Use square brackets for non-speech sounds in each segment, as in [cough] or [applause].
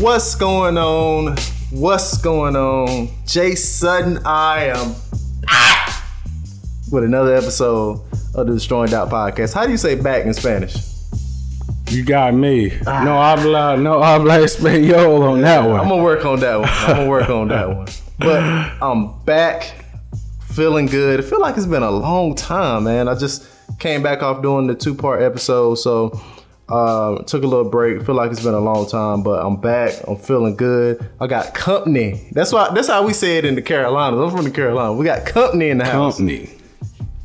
What's going on? What's going on? Jay Sutton, I am back with another episode of the Destroying Doubt podcast. How do you say back in Spanish? You got me. Ah. No habla, no habla español on that one. I'm gonna work on that one. I'm gonna work on that one. But [laughs] I'm back, feeling good. I feel like it's been a long time, man. I just came back off doing the two part episode, so uh, took a little break. Feel like it's been a long time, but I'm back. I'm feeling good. I got company. That's why. That's how we say it in the Carolinas. I'm from the Carolinas. We got company in the house. Company.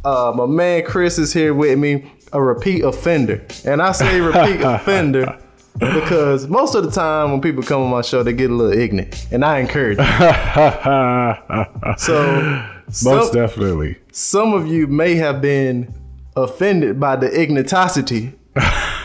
Uh, my man Chris is here with me, a repeat offender. And I say repeat [laughs] offender because most of the time when people come on my show, they get a little ignorant. And I encourage it. [laughs] So Most some, definitely. some of you may have been offended by the ignitosity. [laughs]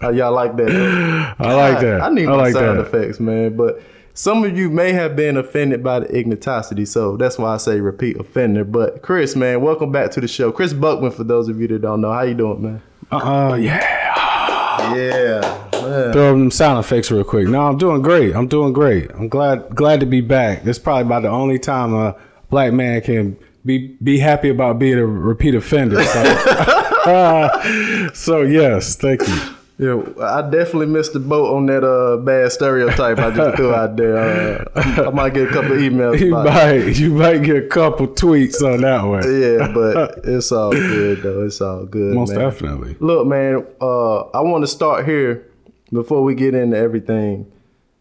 How y'all like that? I like that. I need I like sound that. effects, man. But some of you may have been offended by the ignitosity, so that's why I say repeat offender. But Chris, man, welcome back to the show. Chris Buckman, for those of you that don't know, how you doing, man? Uh, yeah. Yeah, man. Throw them sound effects real quick. No, I'm doing great. I'm doing great. I'm glad glad to be back. Is probably about the only time a black man can be be happy about being a repeat offender. So, [laughs] [laughs] so yes, thank you. Yeah, I definitely missed the boat on that uh, bad stereotype I just threw out there. Uh, I might get a couple emails. You might you might get a couple tweets on that one. Yeah, but [laughs] it's all good though. It's all good. Most man. definitely. Look, man, uh, I want to start here before we get into everything.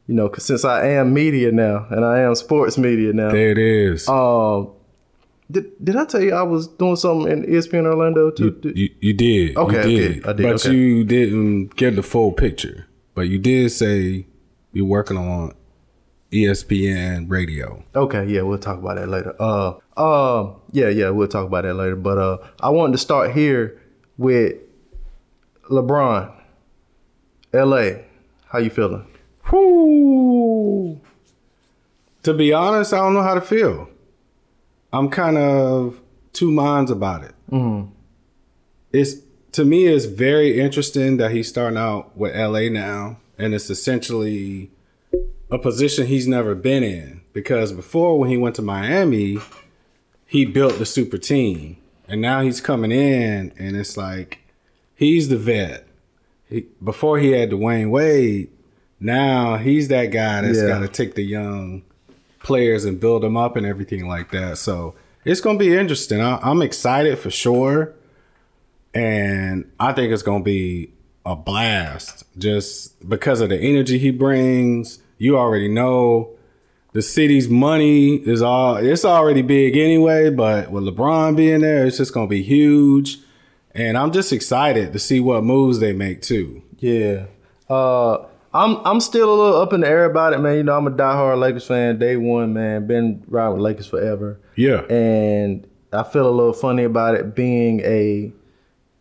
You know, 'cause since I am media now and I am sports media now. There it is. Um, did did I tell you I was doing something in ESPN Orlando too? You, you, you did. Okay, you okay, did. I did, But okay. you didn't get the full picture. But you did say you're working on ESPN radio. Okay, yeah, we'll talk about that later. Uh, um, yeah, yeah, we'll talk about that later. But uh, I wanted to start here with LeBron, L.A. How you feeling? Whoo. To be honest, I don't know how to feel. I'm kind of two minds about it. Mm-hmm. It's to me, it's very interesting that he's starting out with LA now, and it's essentially a position he's never been in. Because before, when he went to Miami, he built the super team, and now he's coming in, and it's like he's the vet. He, before he had Dwyane Wade, now he's that guy that's Yeah. got to take the young players and build them up and everything like that. So it's gonna be interesting. I, I'm excited for sure, and I think it's gonna be a blast just because of the energy he brings. You already know the city's money is all it's already big anyway, but with LeBron being there, it's just gonna be huge. And I'm just excited to see what moves they make too. Yeah. Uh, I'm I'm still a little up in the air about it, man. You know, I'm a diehard Lakers fan, day one, man. Been riding with Lakers forever. Yeah. and I feel a little funny about it being a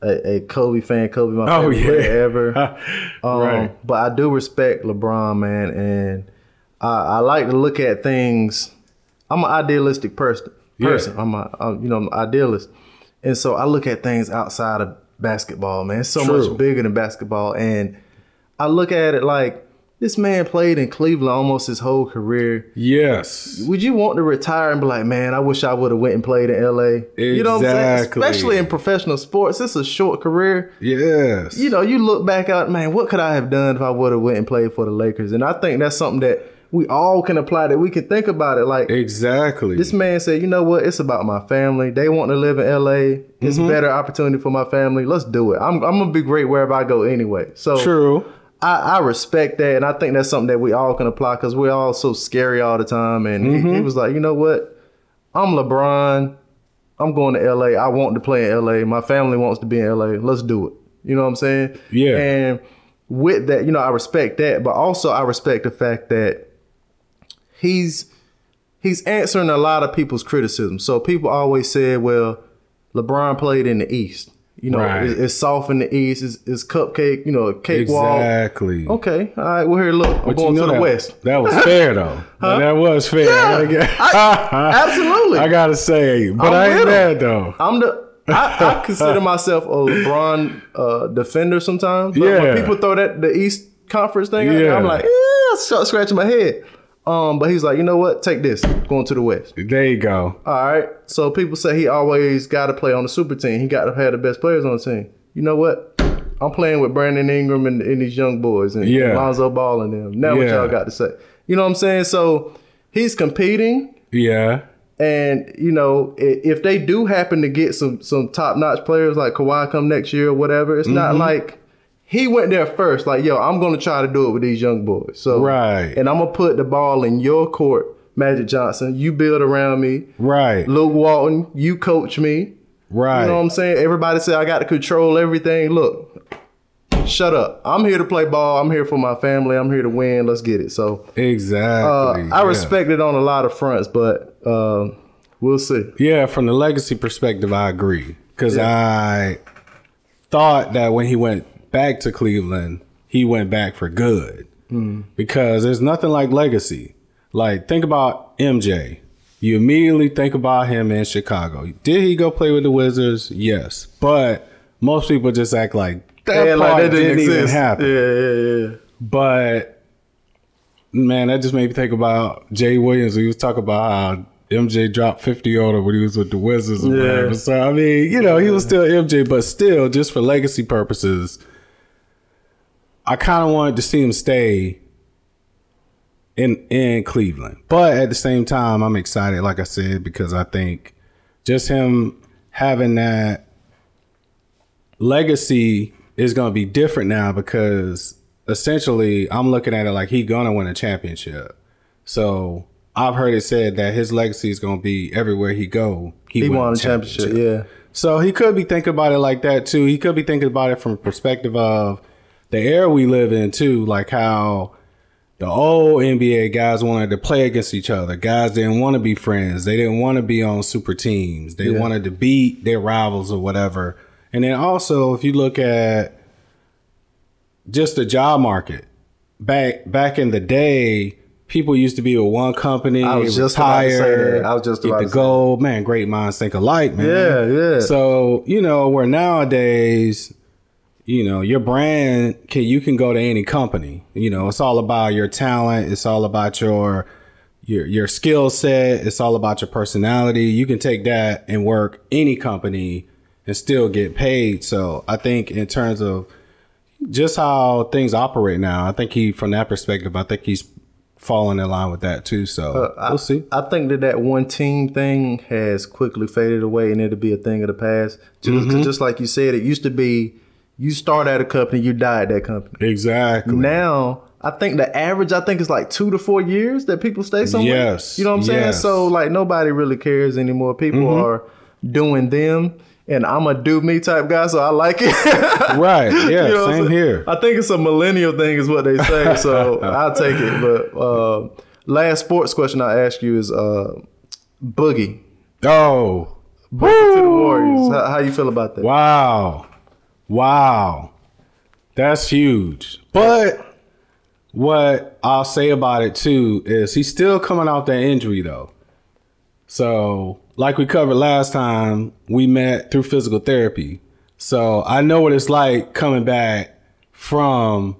a, a Kobe fan. Kobe, my Oh, favorite yeah. player ever. [laughs] Um, Right. But I do respect LeBron, man, and I, I like to look at things. I'm an idealistic person. Yeah. I'm a I'm, you know I'm an idealist, and so I look at things outside of basketball, man. It's so True. much bigger than basketball, and I look at it like this man played in Cleveland almost his whole career. Yes. Would you want to retire and be like, man, I wish I would have went and played in LA? You know what I'm saying? Especially in professional sports, it's a short career. Yes. You know, you look back out, man, what could I have done if I would have went and played for the Lakers? And I think that's something that we all can apply that we can think about it. Like exactly. this man said, you know what? It's about my family. They want to live in LA. It's Mm-hmm. a better opportunity for my family. Let's do it. I'm, I'm gonna be great wherever I go anyway. So True. I, I respect that, and I think that's something that we all can apply because we're all so scary all the time. And he- Mm-hmm. he, was like, you know what? I'm LeBron. I'm going to LA. I want to play in LA. My family wants to be in LA. Let's do it. You know what I'm saying? Yeah. And with that, you know, I respect that, but also I respect the fact that he's he's answering a lot of people's criticism. So people always said, well, LeBron played in the East. You know, Right. it's, it's soft in the East. It's, it's cupcake. You know, a cakewalk. Exactly. Okay, all right. Well, here, look, I'm But going you to know the that, West. That was [laughs] fair though. That was fair. Yeah, I- [laughs] absolutely. I gotta say, but I'm I ain't mad though. I'm the. I, I [laughs] consider myself a LeBron uh, defender sometimes. But Yeah. when people throw that the East conference thing. Yeah. I'm like, yeah, start scratching my head. Um, but he's like, you know what? Take this. Going to the West. There you go. All right. So people say he always got to play on the super team. He got to have the best players on the team. You know what? I'm playing with Brandon Ingram and, and these young boys and Yeah. Lonzo Ball and them. Now what y'all got to say? You know what I'm saying? So he's competing. Yeah. And you know, if they do happen to get some some top notch players like Kawhi come next year or whatever, it's Mm-hmm. not like he went there first. Like, yo, I'm gonna try to do it with these young boys. So Right. and I'm gonna put the ball in your court, Magic Johnson. You build around me. Right. Luke Walton, you coach me. Right. You know what I'm saying? Everybody say I got to control everything. Look, shut up. I'm here to play ball. I'm here for my family. I'm here to win. Let's get it. So uh, exactly. I yeah. respect it on a lot of fronts, but uh, we'll see. Yeah, from the legacy perspective, I agree. Because I thought that when he went back to Cleveland, he went back for good. Because there's nothing like legacy. Like, think about MJ. You immediately think about him in Chicago. Did he go play with the Wizards? Yes. But most people just act like that Yeah, part didn't, even happen. Yeah, yeah, yeah. But man, that just made me think about Jay Williams. He was talking about how MJ dropped 50 on him when he was with the Wizards or Yeah. whatever. So I mean, you know, he was still MJ, but still, just for legacy purposes, I kind of wanted to see him stay in in Cleveland. But at the same time, I'm excited, like I said, because I think just him having that legacy is going to be different now because essentially I'm looking at it like he going to win a championship. So I've heard it said that his legacy is going to be everywhere he go. He win won a championship. Yeah. so he could be thinking about it like that too. He could be thinking about it from a perspective of the era we live in too, like how the old NBA guys wanted to play against each other. Guys didn't want to be friends. They didn't want to be on super teams. They Yeah. wanted to beat their rivals or whatever. And then also, if you look at just the job market, back back in the day, people used to be with one company. I was just retire. I was just get about the gold. Man, great minds think alike, man. Yeah, yeah. So you know, where nowadays, you know, your brand can you can go to any company. You know, it's all about your talent. It's all about your your your skill set. It's all about your personality. You can take that and work any company and still get paid. So I think in terms of just how things operate now, I think he from that perspective, I think he's falling in line with that too. So uh, I- we'll see. I think that that one team thing has quickly faded away, and it'll be a thing of the past. Just, 'cause just like you said, it used to be you start at a company, you die at that company. Exactly. Now, I think the average, I think, is like two to four years that people stay somewhere. Yes, you know what I'm saying. yes. So like nobody really cares anymore. People Mm-hmm. are doing them, and I'm a do me type guy, so I like it. [laughs] Right. Yeah. You know same here. I think it's a millennial thing, is what they say. So [laughs] I'll take it. But uh, last sports question I ask you is uh, Boogie. Oh. Boogie to the Warriors. How, how you feel about that? Wow. Wow. That's huge. But what I'll say about it too is he's still coming off that injury though. So, like we covered last time, we met through physical therapy. So, I know what it's like coming back from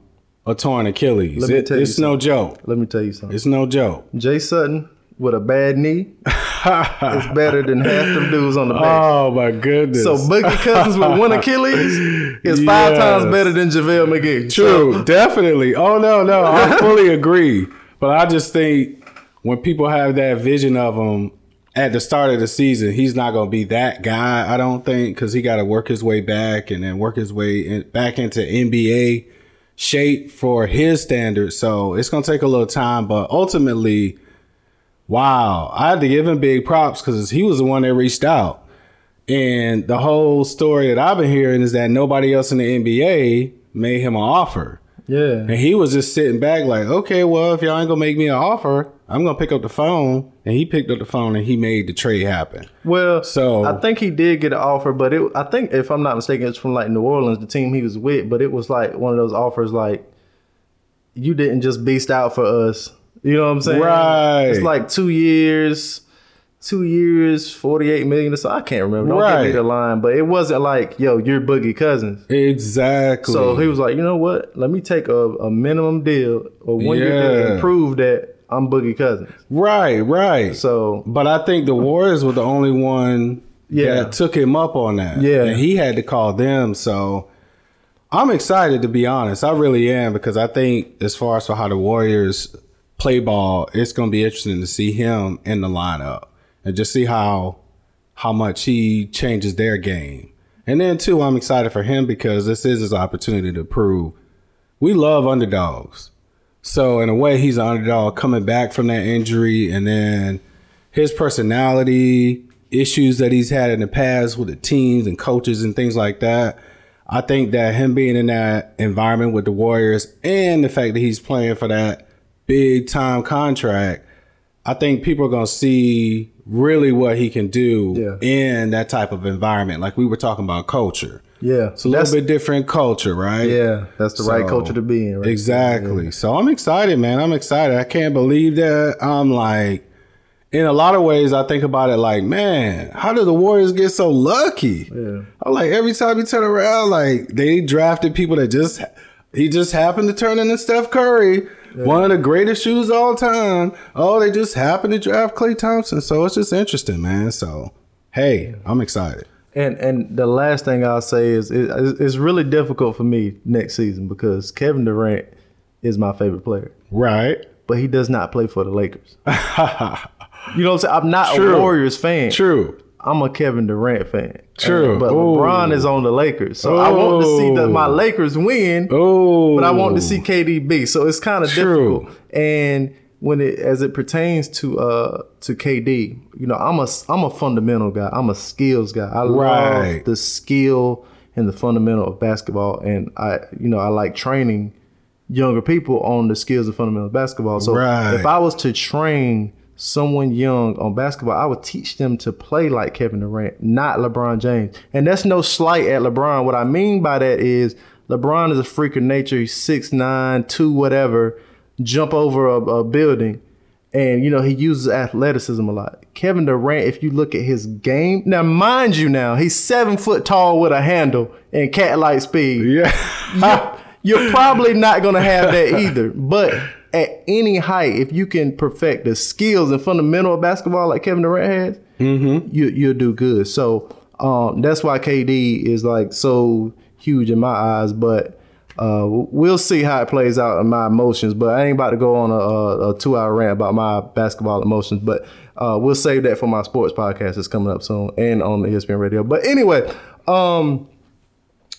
a torn Achilles. Let me It- tell you it's no joke. Let me tell you something. It's no joke. Jay Sutton with a bad knee is better than half them dudes on the [laughs] bench. Oh my goodness. So Boogie Cousins with one [laughs] Achilles is five times better than JaVale McGee. True, definitely. Oh no, no, I [laughs] fully agree. But I just think when people have that vision of him at the start of the season, he's not going to be that guy. I don't think because he got to work his way back and then work his way in, back into NBA shape for his standards. So it's going to take a little time, but ultimately, wow, I had to give him big props because he was the one that reached out. And the whole story that I've been hearing is that nobody else in the NBA made him an offer. Yeah. And he was just sitting back like, okay, well, if y'all ain't gonna make me an offer, I'm gonna pick up the phone. And he picked up the phone and he made the trade happen. Well, So- I think he did get an offer, but it I think if I'm not mistaken, it's from like New Orleans, the team he was with. But it was like one of those offers like you didn't just beast out for us. You know what I'm saying? Right. It's like two years, two years, forty eight million or so. I can't remember. Don't give me the line, but it wasn't like, yo, you're Boogie Cousins. Exactly. So he was like, you know what? Let me take a, a minimum deal or one year deal and prove that I'm Boogie Cousins. right, right. So But I think the Warriors were the only one Yeah. that took him up on that. Yeah. And he had to call them. So I'm excited to be honest. I really am because I think as far as for how the Warriors play ball, it's gonna be interesting to see him in the lineup and just see how how much he changes their game. And then too, I'm excited for him because this is his opportunity to prove we love underdogs. So in a way, he's an underdog coming back from that injury, and then his personality issues that he's had in the past with the teams and coaches and things like that. I think that him being in that environment with the Warriors and the fact that he's playing for that big time contract, I think people are gonna see really what he can do Yeah. in that type of environment. Like we were talking about culture. yeah, It's a little bit different culture, right? Yeah, that's the right culture to be in. Right? Exactly. So I'm excited, man. I'm excited. I can't believe that. I'm like, in a lot of ways, I think about it like, man, how did the Warriors get so lucky? Yeah. I'm like, every time you turn around, like they drafted people that just he just happened to turn into Steph Curry, one of the greatest shooters of all time. Oh, they just happened to draft Klay Thompson. So it's just interesting, man. So hey, I'm excited. And and the last thing I'll say is it, it's really difficult for me next season because Kevin Durant is my favorite player, Right. but he does not play for the Lakers. [laughs] you know what I'm saying? I'm not True. a Warriors fan. True. I'm a Kevin Durant fan. True. But Ooh. LeBron is on the Lakers. So I want to see the, my. Lakers win, Oh. but I want to see KDB. So it's kind of True. difficult. And when it as it pertains to uh to KD, you know, I'm a I'm a fundamental guy. I'm a skills guy. I Right. love the skill and the fundamental of basketball and I you know, I like training younger people on the skills and fundamental of basketball. So Right. if I was to train someone young on basketball, I would teach them to play like Kevin Durant, not LeBron James. And that's no slight at LeBron. What I mean by that is LeBron is a freak of nature. He's 6'9", 2 whatever, jump over a, a building. And, you know, he uses athleticism a lot. Kevin Durant, if you look at his game, now mind you now, he's seven foot tall with a handle and cat like speed Yeah. you're, [laughs] you're probably not going to have that [laughs] either. But at any height, if you can perfect the skills and fundamental of basketball like Kevin Durant has, you you'll do good. So um, that's why KD is like so huge in my eyes. But uh, we'll see how it plays out in my emotions. But I ain't about to go on a, a, a two hour rant about my basketball emotions. But uh, we'll save that for my sports podcast that's coming up soon and on the ESPN radio. But anyway, um,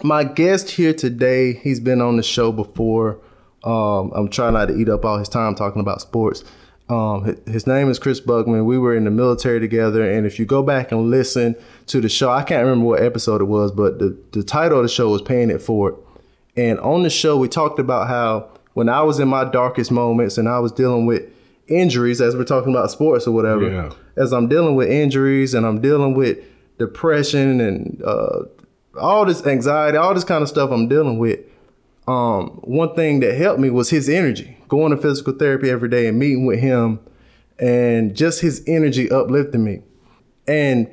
my guest here today, he's been on the show before. Um, I'm trying not to eat up all his time talking about sports. Um, his name is Chris Buckman. We were in the military together, and if you go back and listen to the show, I can't remember what episode it was, but the, the title of the show was "Paying It Forward." And on the show, we talked about how when I was in my darkest moments and I was dealing with injuries, as we're talking about sports or whatever, Yeah. as I'm dealing with injuries and I'm dealing with depression and uh, all this anxiety, all this kind of stuff I'm dealing with. Um, one thing that helped me was his energy. Going to physical therapy every day and meeting with him, and just his energy uplifting me. And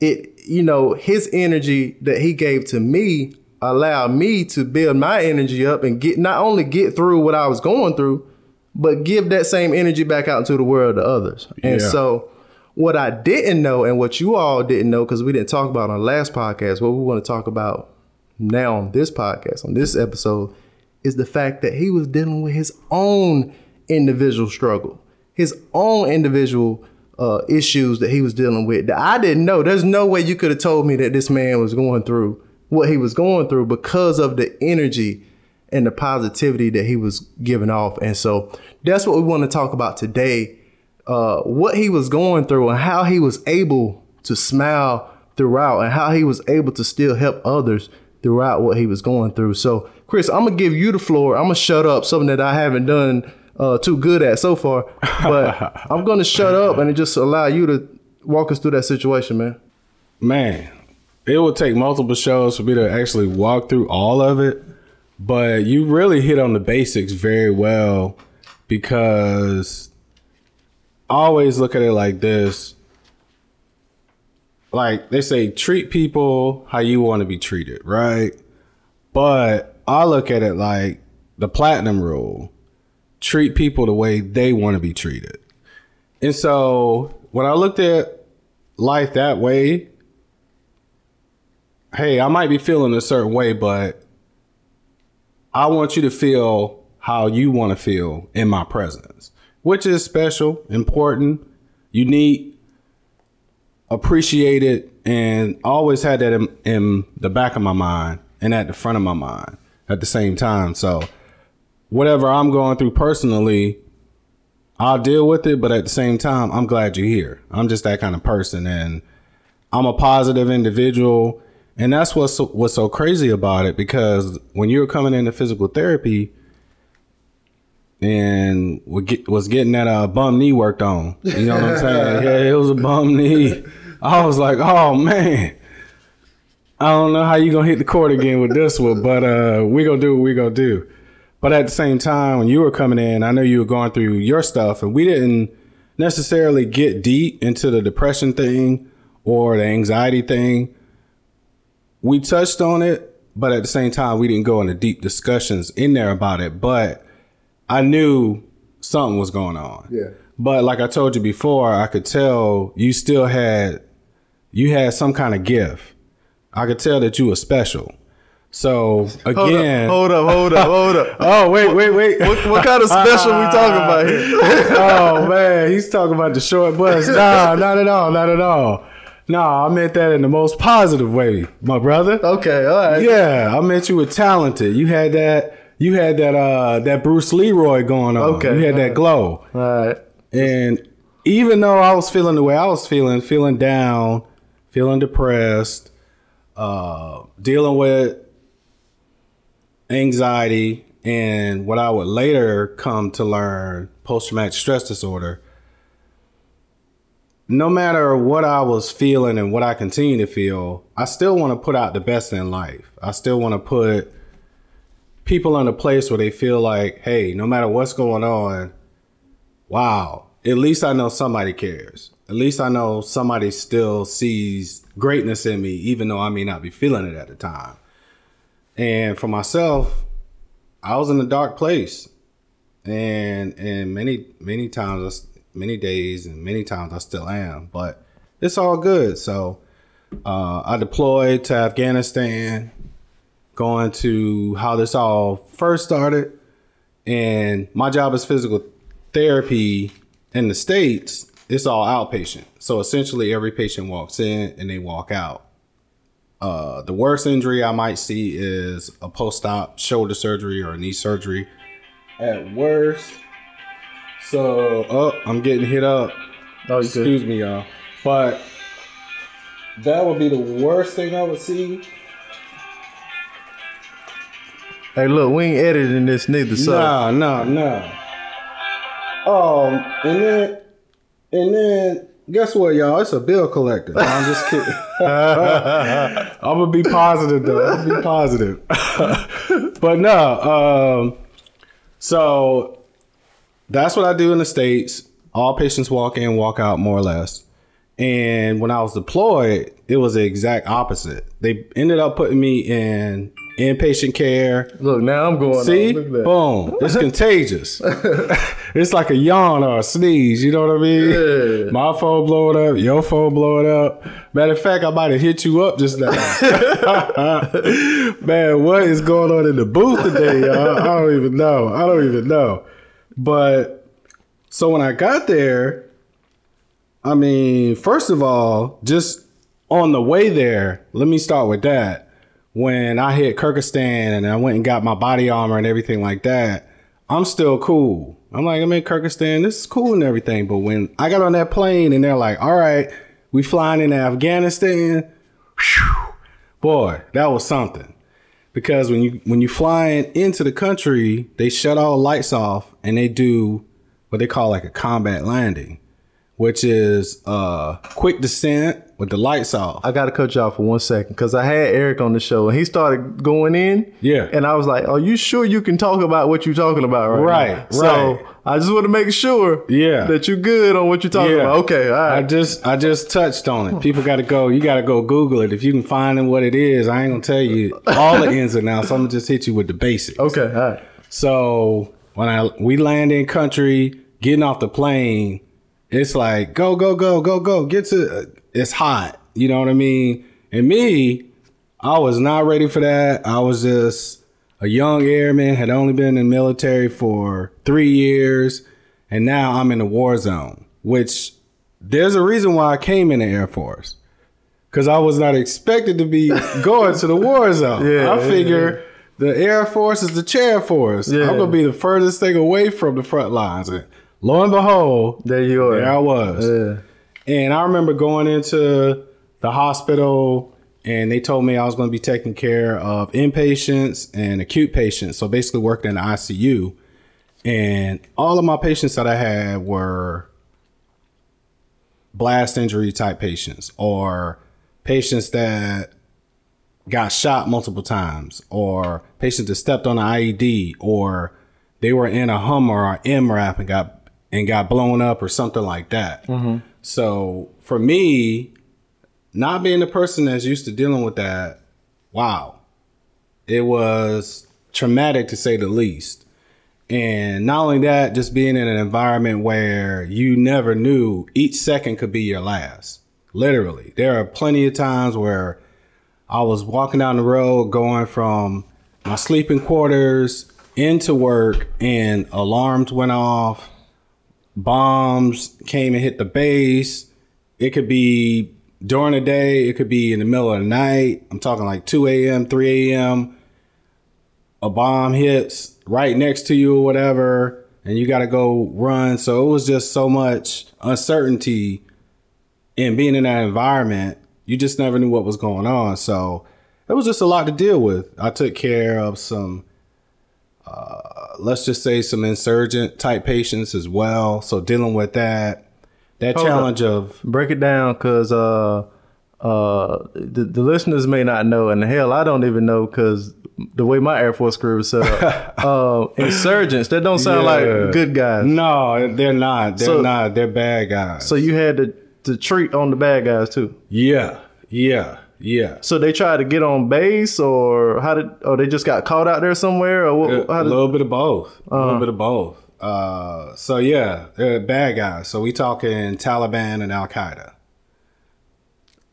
it, you know, his energy that he gave to me allowed me to build my energy up and get not only get through what I was going through, but give that same energy back out into the world to others. And Yeah. so what I didn't know and what you all didn't know, because we didn't talk about on the last podcast, what we want to talk about now on this podcast, on this episode, is the fact that he was dealing with his own individual struggle, his own individual uh, issues that he was dealing with that I didn't know. There's no way you could have told me that this man was going through what he was going through because of the energy and the positivity that he was giving off. And so that's what we want to talk about today. Uh, what he was going through and how he was able to smile throughout and how he was able to still help others throughout what he was going through. So, Chris, I'm gonna give you the floor. I'm gonna shut up, something that I haven't done uh, too good at so far. But [laughs] I'm gonna shut up and just allow you to walk us through that situation, man. Man, it would take multiple shows for me to actually walk through all of it. But you really hit on the basics very well because I always look at it like this. Like they say treat people how you want to be treated, right? But I look at it like the platinum rule. Treat people the way they want to be treated. And so when I looked at life that way, hey, I might be feeling a certain way, but I want you to feel how you want to feel in my presence, which is special, important, unique, appreciated, and always had that in, in the back of my mind and at the front of my mind at the same time. So, whatever I'm going through personally, I'll deal with it, but at the same time, I'm glad you're here. I'm just that kind of person, and I'm a positive individual, and that's what's so, what's so crazy about it. Because when you were coming into physical therapy, and was getting that uh, bum knee worked on, you know what I'm saying? [laughs] yeah, it was a bum knee. I was like, oh man, I don't know how you gonna hit the court again with this one, but uh, we gonna do what we gonna do. But at the same time, when you were coming in, I know you were going through your stuff, and we didn't necessarily get deep into the depression thing or the anxiety thing. We touched on it, but at the same time, we didn't go into deep discussions in there about it. But I knew something was going on. Yeah. But like I told you before, I could tell you still had you had some kind of gift. I could tell that you were special. So again, hold up, hold up, hold up. [laughs] oh wait, wait, wait. What, what, kind of special we talking about here? [laughs] oh man, he's talking about the short bus. [laughs] Nah, not at all, not at all. No, I meant that in the most positive way, my brother. Okay, all right. Yeah, I meant you were talented. You had that. You had that. Uh, that Bruce Leroy going on. Okay, you had that right. glow. All right. And even though I was feeling the way I was feeling, feeling down, feeling depressed, uh, dealing with anxiety and what I would later come to learn post traumatic stress disorder, no matter what I was feeling and what I continue to feel, I still want to put out the best in life. I still want to put people in a place where they feel like, hey, no matter what's going on, wow, at least I know somebody cares. At least I know somebody still sees greatness in me, even though I may not be feeling it at the time. And for myself, I was in a dark place, and and many many times, many days, and many times I still am. But it's all good. So uh, I deployed to Afghanistan, going to how this all first started, and my job is physical therapy in the states. It's all outpatient. So essentially, every patient walks in and they walk out. Uh, the worst injury I might see is a post-op shoulder surgery or a knee surgery. At worst. So, oh, I'm getting hit up. Oh, Excuse me, y'all. But that would be the worst thing I would see. Hey, look, we ain't editing this neither. So Nah, nah, nah. Um, and then, and then, guess what, y'all? It's a bill collector. No, I'm just kidding. [laughs] I'm gonna be positive though. I'm gonna be positive. but no, um, so that's what I do in the states. All patients walk in, walk out, more or less. And when I was deployed, it was the exact opposite. They ended up putting me in inpatient care. look, now I'm going. See, on. Look at that. boom, it's [laughs] contagious. [laughs] it's like a yawn or a sneeze. You know what I mean? Yeah. My phone blowing up, your phone blowing up. Matter of fact, I might have hit you up just now. [laughs] Man, what is going on in the booth today, y'all? I don't even know. I don't even know. But so when I got there, I mean, first of all, just on the way there, let me start with that. When I hit Kyrgyzstan and I went and got my body armor and everything like that, I'm still cool. I'm like, I'm in Kyrgyzstan, this is cool and everything. But when I got on that plane and they're like, all right, we flying into Afghanistan, whew, boy, that was something. Because when you when you flying into the country, they shut all the lights off and they do what they call like a combat landing which is uh quick descent with the lights off. I got to cut you off for one second because I had Eric on the show and he started going in. Yeah. And I was like, "Are you sure you can talk about what you're talking about right Right, now?" So right. I just want to make sure. Yeah. That you're good on what you're talking Yeah. about. Okay. All I just I just touched on it. People got to go. You got to go Google it. If you can find what it is, I ain't gonna tell you all the ins and outs. I'm gonna just hit you with the basics. okay. All right. So when I we land in country, getting off the plane, it's like go go go go go. Get to it's hot. You know what I mean? And me, I was not ready for that. I was just a young airman, had only been in the military for three years, and now I'm in the war zone. Which there's a reason why I came in the Air Force. Cause I was not expected to be [laughs] going to the war zone. Yeah, I yeah, figure the Air Force is the chair force. Yeah. I'm gonna be the furthest thing away from the front lines. And lo and behold, There you are. there I was. Yeah. And I remember going into the hospital and they told me I was going to be taking care of inpatients and acute patients. So basically working in the ICU. And all of my patients that I had were blast injury type patients or patients that got shot multiple times or patients that stepped on an IED or they were in a Hummer or MRAP and got and got blown up or something like that. So for me, not being the person that's used to dealing with that, wow, it was traumatic to say the least. And not only that, just being in an environment where you never knew each second could be your last. Literally, there are plenty of times where I was walking down the road going from my sleeping quarters into work and alarms went off, bombs came and hit the base. It could be during the day, it could be in the middle of the night. I'm talking like 2 a.m., 3 a.m. A bomb hits right next to you or whatever, and you got to go run. So it was just so much uncertainty and being in that environment, you just never knew what was going on. So it was just a lot to deal with. I took care of some, uh, let's just say, some insurgent type patients as well. So dealing with that, that Hold challenge of Break it down because uh, uh, the, the listeners may not know, and hell, I don't even know because the way my Air Force crew is set up. [laughs] uh, insurgents, that don't sound Yeah. like good guys. no, they're not. They're So- not. They're bad guys. So you had to, to treat on the bad guys too. yeah, yeah, yeah. So they tried to get on base, or how did, or they just got caught out there somewhere, or what? A how did, little bit of both. A little bit of both. Uh, so yeah, they're bad guys. So we talking Taliban and Al Qaeda.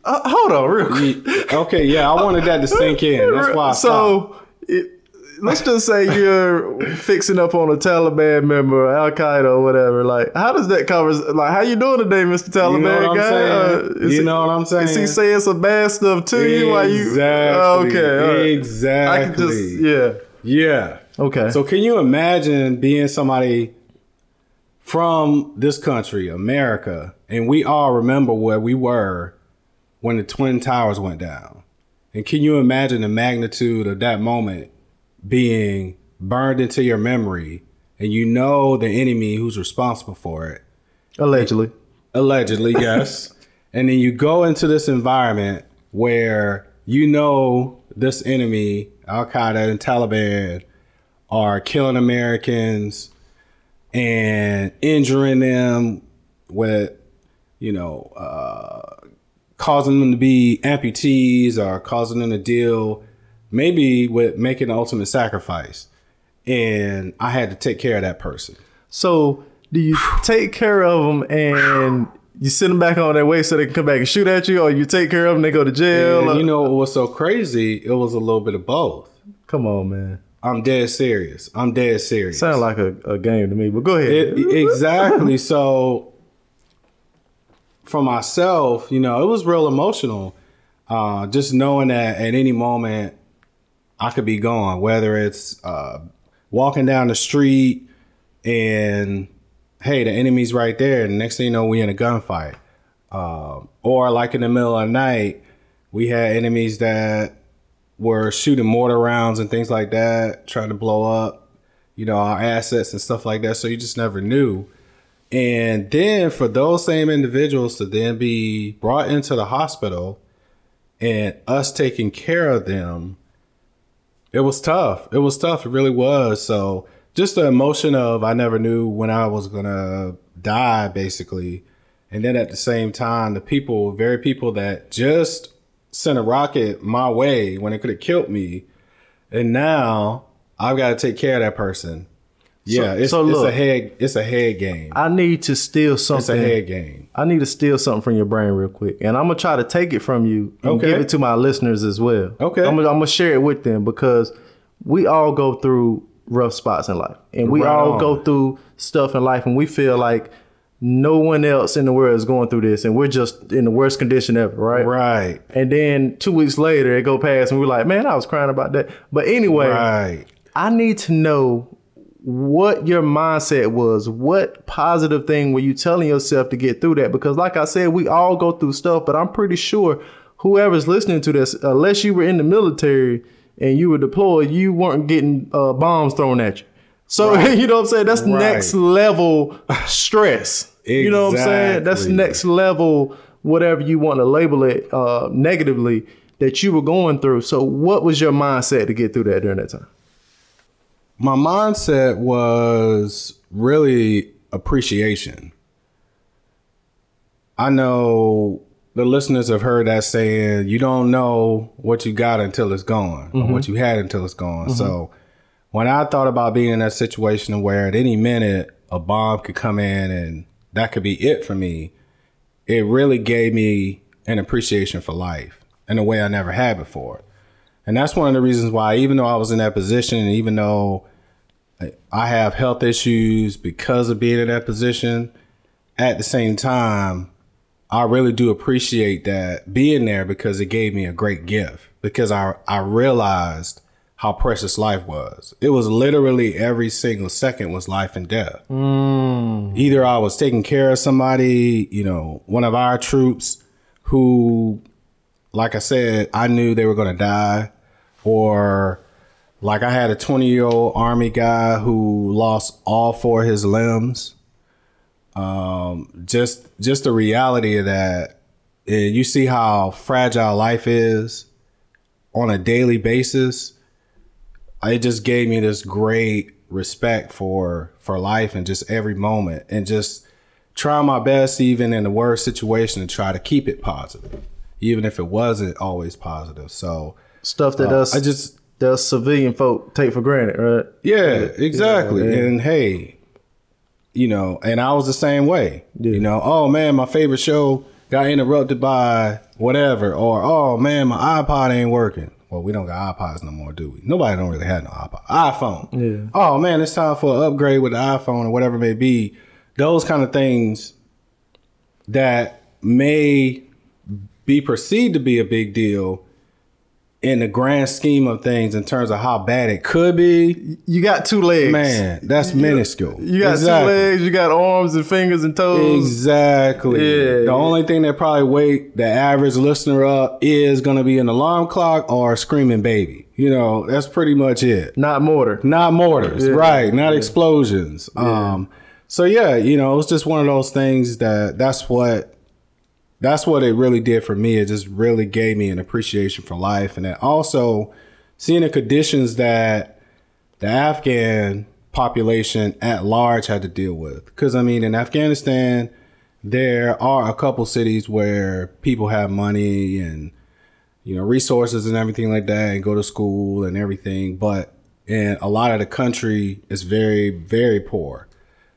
uh, hold on, real quick. Okay, yeah, I wanted that to sink in. That's [laughs] why. So it, let's just say you're fixing up on a Taliban member, Al Qaeda or whatever. Like, how does that cover? Like, how you doing today, Mister Taliban You know guy? Uh, You he- know what I'm saying? Is he saying some bad stuff to you? While you Exactly. okay? right. Exactly. I can just yeah. Yeah. Okay. So can you imagine being somebody from this country, America, and we all remember where we were when the Twin Towers went down? And can you imagine the magnitude of that moment being burned into your memory and you know the enemy who's responsible for it? allegedly. Allegedly, [laughs] yes. and then you go into this environment where you know this enemy, Al Qaeda and Taliban, are killing Americans and injuring them with, you know, uh, causing them to be amputees or causing them to deal maybe with making the ultimate sacrifice. And I had to take care of that person. So do you take care of them and you send them back on their way so they can come back and shoot at you, or you take care of them, and they go to jail? And you know what was so crazy? It was a little bit of both. Come on, man. I'm dead serious. I'm dead serious. Sound like a, a game to me, but go ahead. It, exactly. [laughs] So for myself, you know, it was real emotional. Uh, just knowing that at any moment I could be gone, whether it's uh, walking down the street and hey, the enemy's right there. And next thing you know, we in a gunfight. Um, or like in the middle of the night, we had enemies that were shooting mortar rounds and things like that, trying to blow up, you know, our assets and stuff like that. So you just never knew. And then for those same individuals to then be brought into the hospital and us taking care of them, it was tough. It was tough. It really was. So just the emotion of I never knew when I was gonna die, basically. And then at the same time, the people, very people that just sent a rocket my way when it could have killed me. And now I've got to take care of that person. Yeah, it's, so it's a head it's a head game. I need to steal something. It's a head game. I need to steal something from your brain real quick, and I'm gonna try to take it from you and Okay. give it to my listeners as well. Okay. I'm gonna, I'm gonna share it with them because we all go through rough spots in life, and we Right all on. go through stuff in life, and we feel like no one else in the world is going through this, and we're just in the worst condition ever, right? Right. And then two weeks later, it go past, and we're like, "Man, I was crying about that." But anyway, Right. I need to know what your mindset was. What positive thing were you telling yourself to get through that? Because, like I said, we all go through stuff, but I'm pretty sure whoever's listening to this, unless you were in the military and you were deployed, you weren't getting uh, bombs thrown at you. So, [laughs] you know what I'm saying? That's Right. next level stress. You know what I'm saying? That's next level, whatever you want to label it uh, negatively that you were going through. So, what was your mindset to get through that during that time? My mindset was really appreciation. I know the listeners have heard that saying, you don't know what you got until it's gone, or what mm-hmm. you had until it's gone. Mm-hmm. So when I thought about being in that situation where at any minute a bomb could come in and that could be it for me, it really gave me an appreciation for life in a way I never had before. And that's one of the reasons why, even though I was in that position, and even though I have health issues because of being in that position, at the same time, I really do appreciate that being there because it gave me a great gift. Because I I realized how precious life was. It was literally every single second was life and death. Mm. Either I was taking care of somebody, you know, one of our troops who like I said, I knew they were going to die, or like I had a 20 year old army guy who lost all four of his limbs. Um, just just the reality of that, and you see how fragile life is on a daily basis. It just gave me this great respect for for life and just every moment, and just try my best, even in the worst situation, to try to keep it positive, even if it wasn't always positive. So Stuff that uh, us I just that us civilian folk take for granted, right? yeah, exactly. yeah. And hey, you know, and I was the same way. You know, oh man, my favorite show got interrupted by whatever, or oh man, my iPod ain't working. Well, we don't got iPods no more, do we? Nobody don't really have no iPod. iPhone. Yeah. Oh man, it's time for an upgrade with the iPhone or whatever it may be. Those kind of things that may be perceived to be a big deal in the grand scheme of things in terms of how bad it could be. You got two legs. Man, that's minuscule. You got Exactly. two legs, you got arms and fingers and toes. Exactly. Yeah, the yeah. only thing that probably wake the average listener up is going to be an alarm clock or a screaming baby. You know, that's pretty much it. Not mortar. Not mortars, right? Not explosions. Um. So yeah, you know, it's just one of those things that that's what that's what it really did for me. It just really gave me an appreciation for life, and then also seeing the conditions that the Afghan population at large had to deal with. Because I mean, in Afghanistan, there are a couple cities where people have money and you know resources and everything like that, and go to school and everything, but in a lot of the country is very very poor.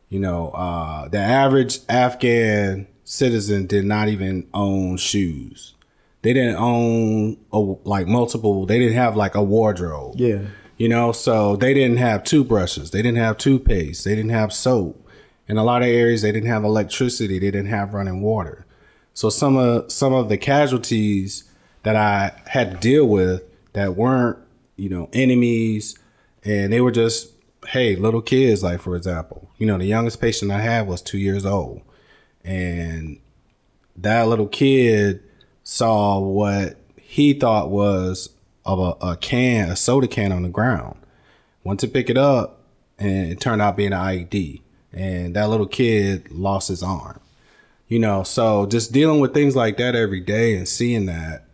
You know, uh, the average Afghan citizen did not even own shoes. They didn't own a, like multiple. They didn't have like a wardrobe. Yeah. You know, so they didn't have toothbrushes. They didn't have toothpaste. They didn't have soap. In a lot of areas, they didn't have electricity. They didn't have running water. So some of some of the casualties that I had to deal with that weren't, you know, enemies, and they were just, hey, little kids. Like for example, you know, the youngest patient I had was two years old, and that little kid saw what he thought was of a, a can, a soda can on the ground. Went to pick it up, and it turned out being an IED. and that little kid lost his arm. You know, so just dealing with things like that every day and seeing that,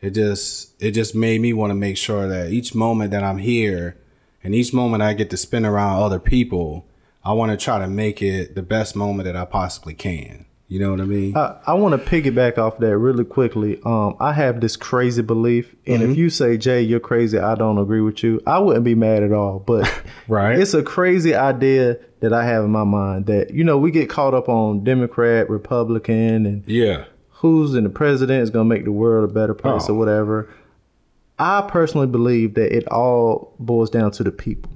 it just it just made me want to make sure that each moment that I'm here and each moment I get to spend around other people, I want to try to make it the best moment that I possibly can. You know what I mean? I, I want to piggyback off that really quickly. Um, I have this crazy belief, and Mm-hmm. if you say Jay, you're crazy, I don't agree with you. I wouldn't be mad at all. But [laughs] Right. it's a crazy idea that I have in my mind that you know we get caught up on Democrat, Republican, and yeah. who's in the president is going to make the world a better place Oh. or whatever. I personally believe that it all boils down to the people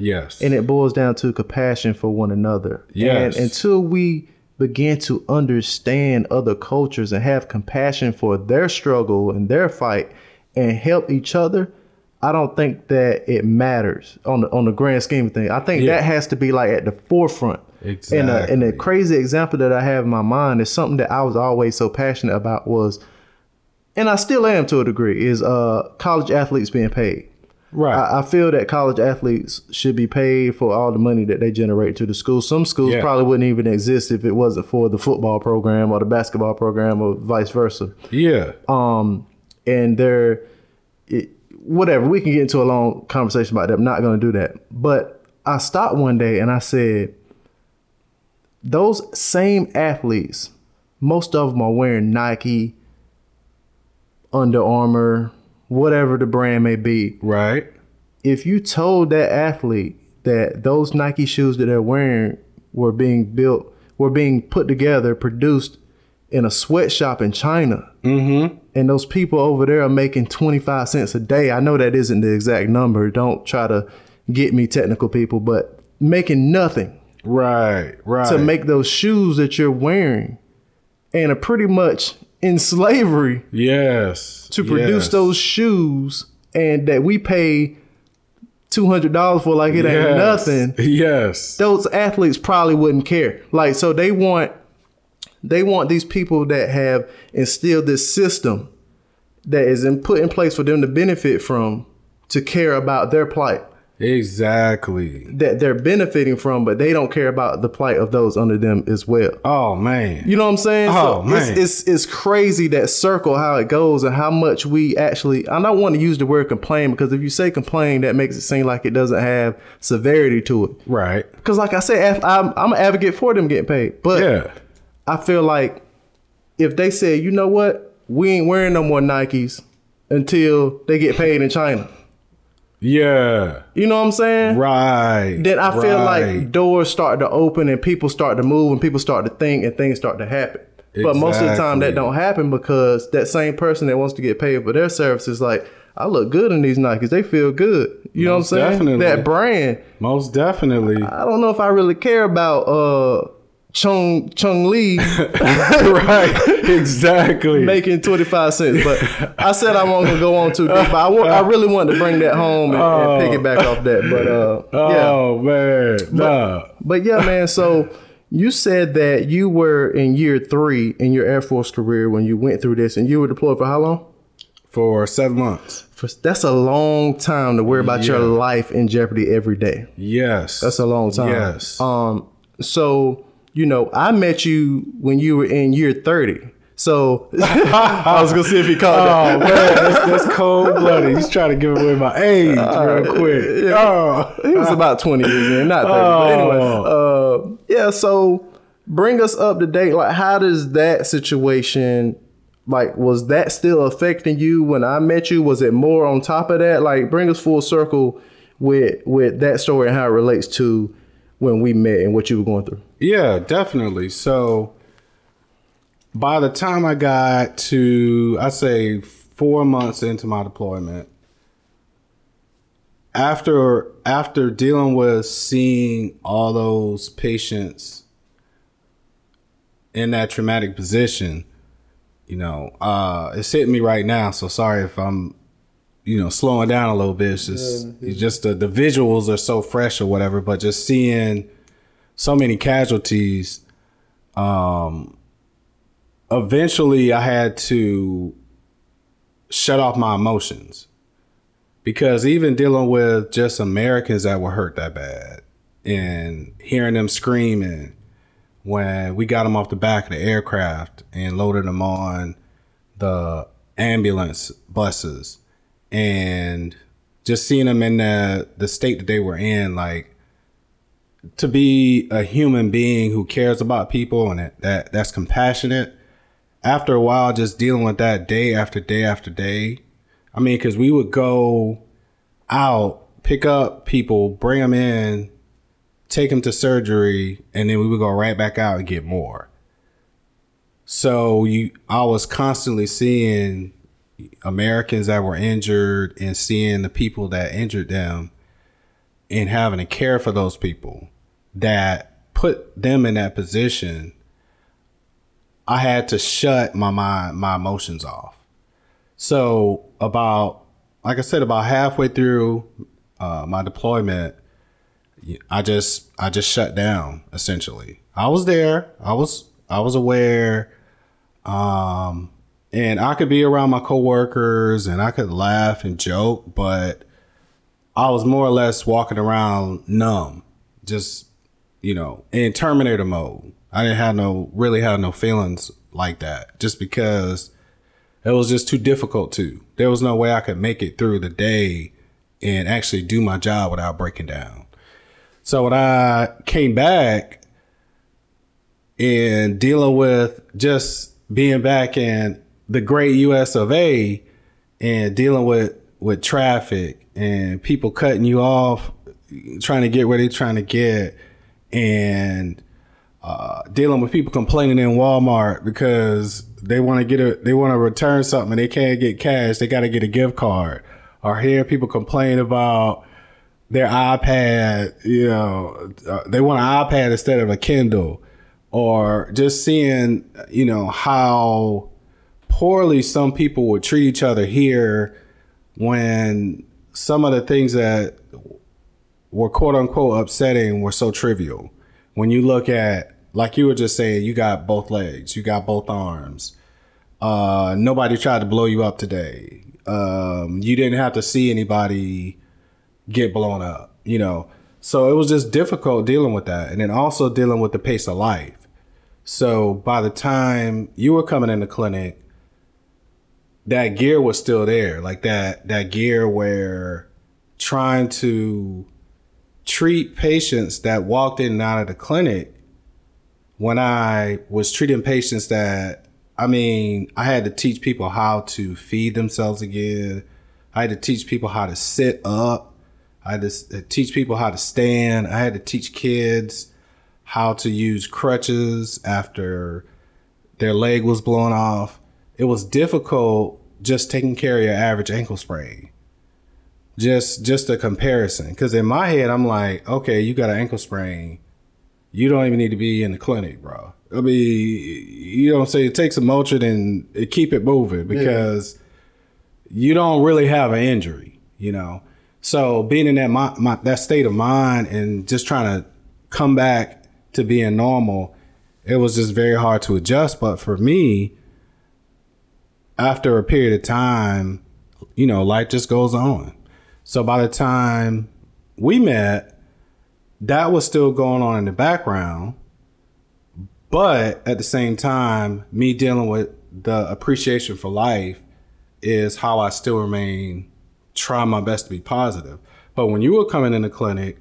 Yes. and it boils down to compassion for one another. Yes. And until we begin to understand other cultures and have compassion for their struggle and their fight and help each other, I don't think that it matters on the on the grand scheme of things. I think Yeah. that has to be like at the forefront. And, uh, and the Exactly. crazy example that I have in my mind is something that I was always so passionate about was, and I still am to a degree, is uh college athletes being paid. Right. I, I feel that college athletes should be paid for all the money that they generate to the school. Some schools Yeah. probably wouldn't even exist if it wasn't for the football program or the basketball program or vice versa. yeah. Um, and they're it, whatever. We can get into a long conversation about that. I'm not going to do that. But I stopped one day and I said, those same athletes, most of them are wearing Nike, Under Armour, whatever the brand may be right. if you told that athlete that those Nike shoes that they're wearing were being built, were being put together, produced in a sweatshop in China, Mm-hmm. and those people over there are making 25 cents a day. I know that isn't the exact number. Don't try to get me technical, people, but making nothing Right. Right. to make those shoes that you're wearing and are pretty much in slavery yes to produce yes. those shoes and that we pay two hundred dollars for like it ain't nothing. Yes. Those athletes probably wouldn't care. Like so they want they want these people that have instilled this system that is in, put in place for them to benefit from to care about their plight Exactly. that they're benefiting from, but they don't care about the plight of those under them as well. Oh man. You know what I'm saying? Oh, so man. It's, it's it's crazy that circle how it goes and how much we actually. I don't want to use the word complain because if you say complain, that makes it seem like it doesn't have severity to it. right. Because like I said, I'm, I'm an advocate for them getting paid, but Yeah. I feel like if they say, you know what, we ain't wearing no more Nikes until they get paid in China. Yeah. You know what I'm saying? Right. then I feel like doors start to open and people start to move and people start to think and things start to happen. But most of the time that don't happen because that same person that wants to get paid for their services like I look good in these Nikes. They feel good. You know what I'm saying? definitely. That brand. most definitely. I don't know if I really care about uh Chung Chung Lee [laughs] right. Exactly. making 25 cents. But I said I gonna go on too deep. But I, wa- I really wanted to bring that home and, Oh. and back off that. But uh yeah. oh man. Nah. But yeah, man. So you said that you were in year three in your Air Force career when you went through this, and you were deployed for how long? For seven months. For, that's a long time to worry about your life in jeopardy every day. Yes. That's a long time. Yes. Um. So you know, I met you when you were in year thirty. So [laughs] I was gonna see if he caught that. Oh man, that's, that's cold blooded. He's trying to give away my age real quick. yeah. Oh, He was about 20 years in, not 30. But anyway, uh, yeah, so bring us up to date. Like, how does that situation, like, was that still affecting you when I met you? Was it more on top of that? Like, bring us full circle with with that story and how it relates to when we met and what you were going through. Yeah, definitely. So by the time I got to, I say four months into my deployment, after after dealing with seeing all those patients in that traumatic position, you know, uh, it's hitting me right now. So sorry if I'm, you know, slowing down a little bit. It's just, it's just the, the visuals are so fresh or whatever. But just seeing so many casualties, um, eventually I had to shut off my emotions. Because even dealing with just Americans that were hurt that bad, and hearing them screaming when we got them off the back of the aircraft and loaded them on the ambulance buses and just seeing them in the the state that they were in like to be a human being who cares about people and that, that that's compassionate after a while just dealing with that day after day after day i mean because we would go out pick up people bring them in take them to surgery and then we would go right back out and get more. So you i was constantly seeing americans that were injured and seeing the people that injured them and having to care for those people that put them in that position i had to shut my mind my emotions off so about like i said about halfway through uh, my deployment I just I just shut down essentially. I was there. I was I was aware um and I could be around my coworkers and I could laugh and joke, but I was more or less walking around numb, just you know, in Terminator mode. I didn't have no really have no feelings like that just because it was just too difficult to. There was no way I could make it through the day and actually do my job without breaking down. So when I came back and dealing with just being back in the great US of A and dealing with with traffic and people cutting you off trying to get where they're trying to get and uh, dealing with people complaining in Walmart because they want to get a they want to return something and they can't get cash they got to get a gift card. Or hear people complain about their iPad, you know, uh, they want an iPad instead of a Kindle, or just seeing, you know, how poorly some people would treat each other here when some of the things that were quote unquote upsetting were so trivial. When you look at, like you were just saying, you got both legs, you got both arms. Uh, nobody tried to blow you up today. Um, you didn't have to see anybody get blown up, you know. So it was just difficult dealing with that. And then also dealing with the pace of life. So by the time you were coming in the clinic, that gear was still there. Like that that gear where trying to treat patients that walked in and out of the clinic when I was treating patients that I mean, I had to teach people how to feed themselves again. I had to teach people how to sit up. I had to uh, teach people how to stand. I had to teach kids how to use crutches after their leg was blown off. It was difficult just taking care of your average ankle sprain. Just just a comparison cuz in my head I'm like, okay, you got an ankle sprain. You don't even need to be in the clinic, bro. I mean, you don't say it takes a Motrin and keep it moving because yeah. you don't really have an injury, you know. So being in that my, my, that state of mind and just trying to come back to being normal, it was just very hard to adjust. But for me, after a period of time, you know, life just goes on. So by the time we met, that was still going on in the background. But at the same time, me dealing with the appreciation for life is how I still remain try my best to be positive. But when you were coming in the clinic,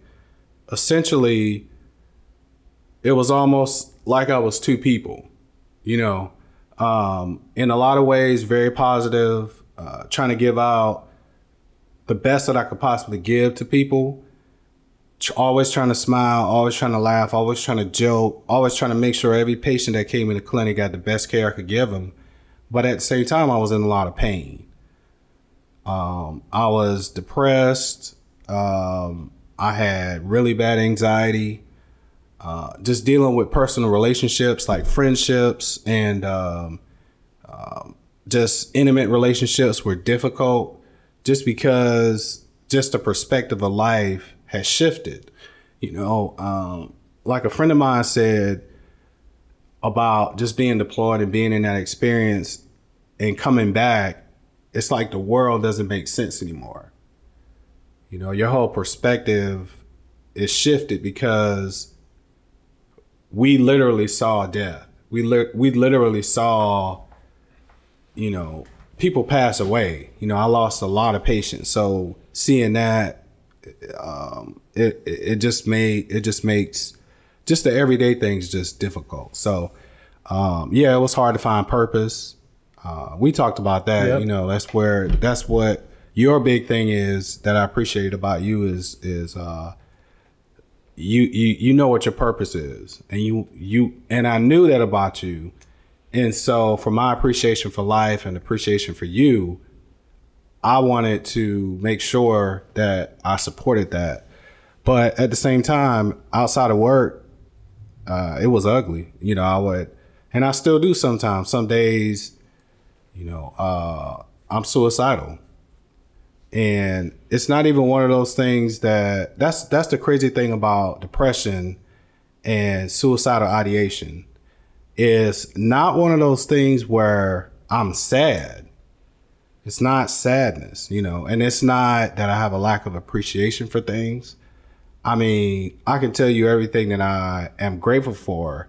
essentially, it was almost like I was two people, you know, um, in a lot of ways, very positive, uh, trying to give out the best that I could possibly give to people. Always trying to smile, always trying to laugh, always trying to joke, always trying to make sure every patient that came in the clinic got the best care I could give them. But at the same time, I was in a lot of pain. Um, I was depressed. Um, I had really bad anxiety. Uh, just dealing with personal relationships like friendships and um, um, just intimate relationships were difficult just because just the perspective of life has shifted. You know, um, like a friend of mine said about just being deployed and being in that experience and coming back it's like the world doesn't make sense anymore. You know, your whole perspective is shifted because we literally saw death. We li- we literally saw, you know, people pass away. You know, I lost a lot of patients, so seeing that, um, it it just made it just makes just the everyday things just difficult. So, um, yeah, it was hard to find purpose. Uh, we talked about that. Yep. You know, that's where that's what your big thing is that I appreciate about you is is uh, you you you know what your purpose is, and you you and I knew that about you, and so for my appreciation for life and appreciation for you, I wanted to make sure that I supported that, but at the same time, outside of work, uh, it was ugly. You know, I would, and I still do sometimes. Some days, you know, uh, I'm suicidal and it's not even one of those things that that's that's the crazy thing about depression and suicidal ideation is not one of those things where I'm sad. It's not sadness, you know, and it's not that I have a lack of appreciation for things. I mean, I can tell you everything that I am grateful for,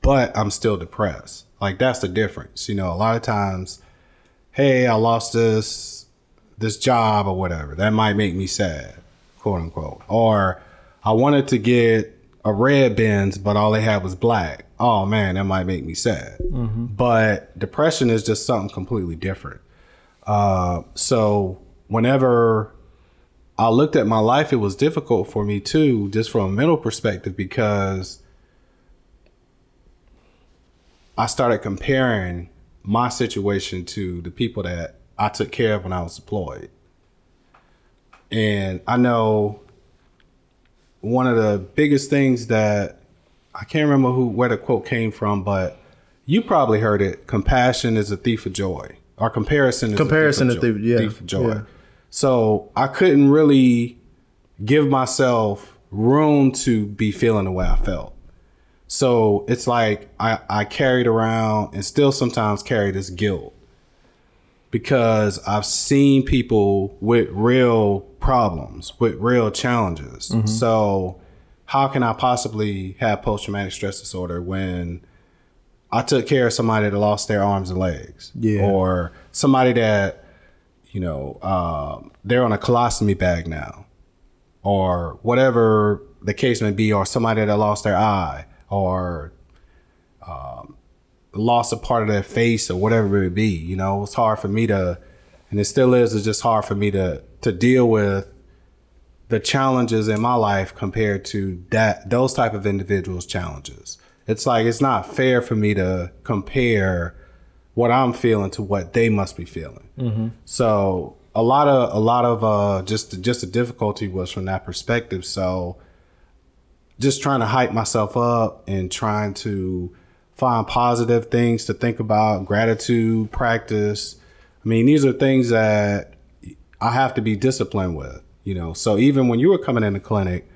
but I'm still depressed. Like that's the difference. You know, a lot of times, hey, I lost this this job or whatever. That might make me sad, quote unquote. Or I wanted to get a red Benz, but all they had was black. Oh man, that might make me sad. But depression is just something completely different. Uh, so whenever I looked at my life, it was difficult for me too, just from a mental perspective, because I started comparing my situation to the people that I took care of when I was deployed. And I know one of the biggest things that I can't remember who where the quote came from, but you probably heard it. Compassion is a thief of joy, or comparison is Comparison a is thief of thief- joy. yeah, thief of joy. yeah. So I couldn't really give myself room to be feeling the way I felt. So it's like I, I carried around and still sometimes carry this guilt because I've seen people with real problems, with real challenges. So, how can I possibly have post traumatic stress disorder when I took care of somebody that lost their arms and legs? Yeah. Or somebody that, you know, um, they're on a colostomy bag now, or whatever the case may be, or somebody that lost their eye, or lost a part of their face or whatever it be. You know, it's hard for me to, and it still is. It's just hard for me to to deal with the challenges in my life compared to that those type of individuals' challenges. It's like it's not fair for me to compare what I'm feeling to what they must be feeling. So a lot of a lot of uh, just just the difficulty was from that perspective. So just trying to hype myself up and trying to find positive things to think about, gratitude, practice. I mean, these are things that I have to be disciplined with, you know. So even when you were coming in the clinic,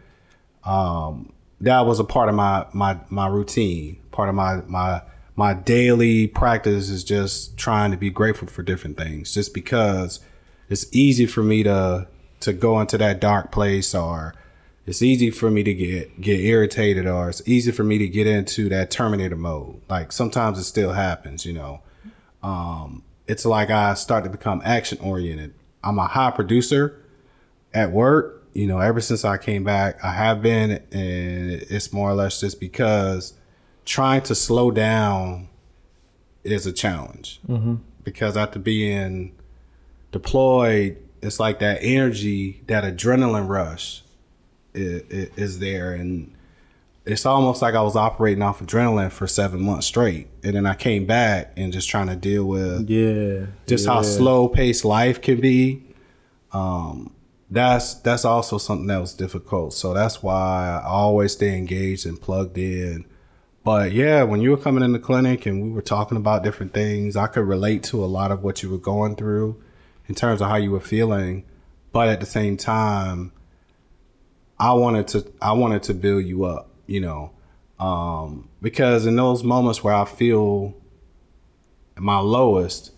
um, that was a part of my my my routine. Part of my my my daily practice is just trying to be grateful for different things, just because it's easy for me to to go into that dark place or it's easy for me to get get irritated or it's easy for me to get into that terminator mode. Like sometimes it still happens you know? Um it's like i start to become action oriented i'm a high producer at work you know ever since i came back. I have been and it's more or less just because trying to slow down is a challenge. Because after being deployed it's like that energy that adrenaline rush is, is there and it's almost like I was operating off adrenaline for seven months straight, and then I came back and just trying to deal with Yeah. just how slow paced life can be. Um, that's that's also something that was difficult. So that's why I always stay engaged and plugged in. But yeah, when you were coming in the clinic and we were talking about different things, I could relate to a lot of what you were going through in terms of how you were feeling. But at the same time, I wanted to I wanted to build you up, you know, um, because in those moments where I feel my lowest,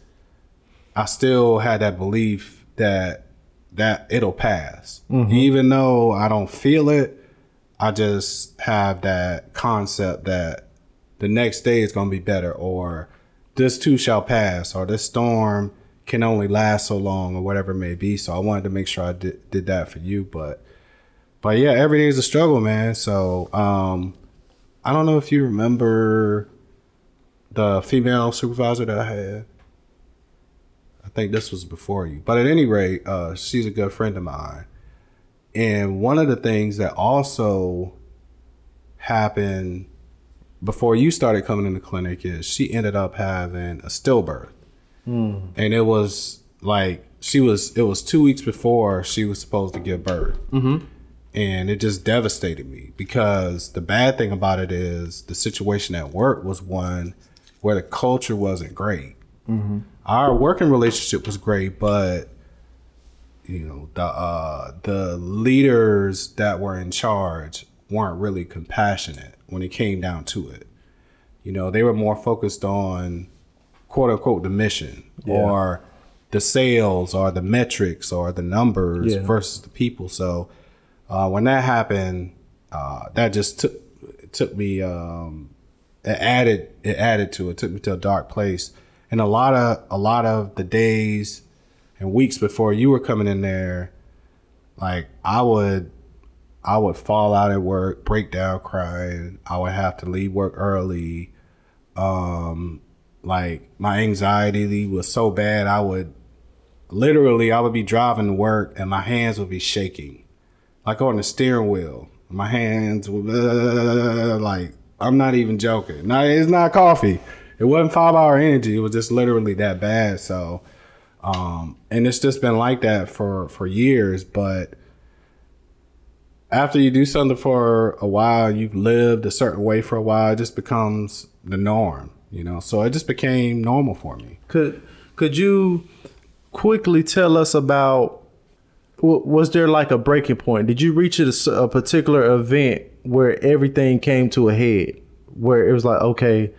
I still had that belief that that it'll pass, even though I don't feel it. I just have that concept that the next day is going to be better, or this too shall pass, or this storm can only last so long, or whatever it may be. So I wanted to make sure I did, did that for you, but but yeah, every day is a struggle, man. So um, I don't know if you remember the female supervisor that I had. I think this was before you, but at any rate, uh, she's a good friend of mine. And one of the things that also happened before you started coming in the clinic is she ended up having a stillbirth. Mm. And it was like she was it was 2 weeks before she was supposed to give birth. Mm-hmm. And it just devastated me because the bad thing about it is the situation at work was one where the culture wasn't great. Mm-hmm. Our working relationship was great, but you know the uh, the leaders that were in charge weren't really compassionate when it came down to it. You know, they were more focused on quote unquote the mission yeah. or the sales or the metrics or the numbers yeah. versus the people. So uh, when that happened, uh, that just took took me um, it added it added to it took me to a dark place. And a lot of a lot of the days and weeks before you were coming in there, like I would I would fall out at work, break down crying. I would have to leave work early. Um, like my anxiety was so bad, I would literally I would be driving to work and my hands would be shaking, like on the steering wheel. My hands would like I'm not even joking. No, it's not coffee. It wasn't five hour energy. It was just literally that bad. So um, and it's just been like that for for years. But after you do something for a while, you've lived a certain way for a while, it just becomes the norm, you know. So it just became normal for me. Could could you quickly tell us about was there like a breaking point? Did you reach a, a particular event where everything came to a head, where it was like, okay,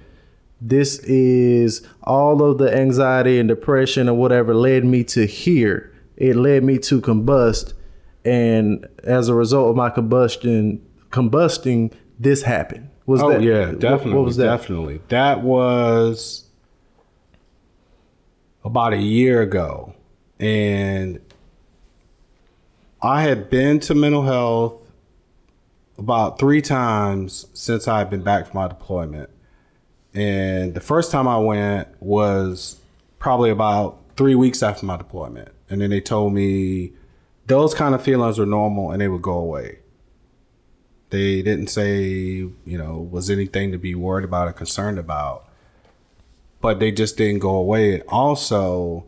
this is all of the anxiety and depression or whatever led me to here. It led me to combust. And as a result of my combustion, combusting, this happened. Was oh, that, yeah, definitely. What, what was that? Definitely. That was about a year ago. And I had been to mental health about three times since I had been back from my deployment. And the first time I went was probably about three weeks after my deployment. And then they told me those kind of feelings were normal and they would go away. They didn't say, you know, was anything to be worried about or concerned about, but they just didn't go away. And also,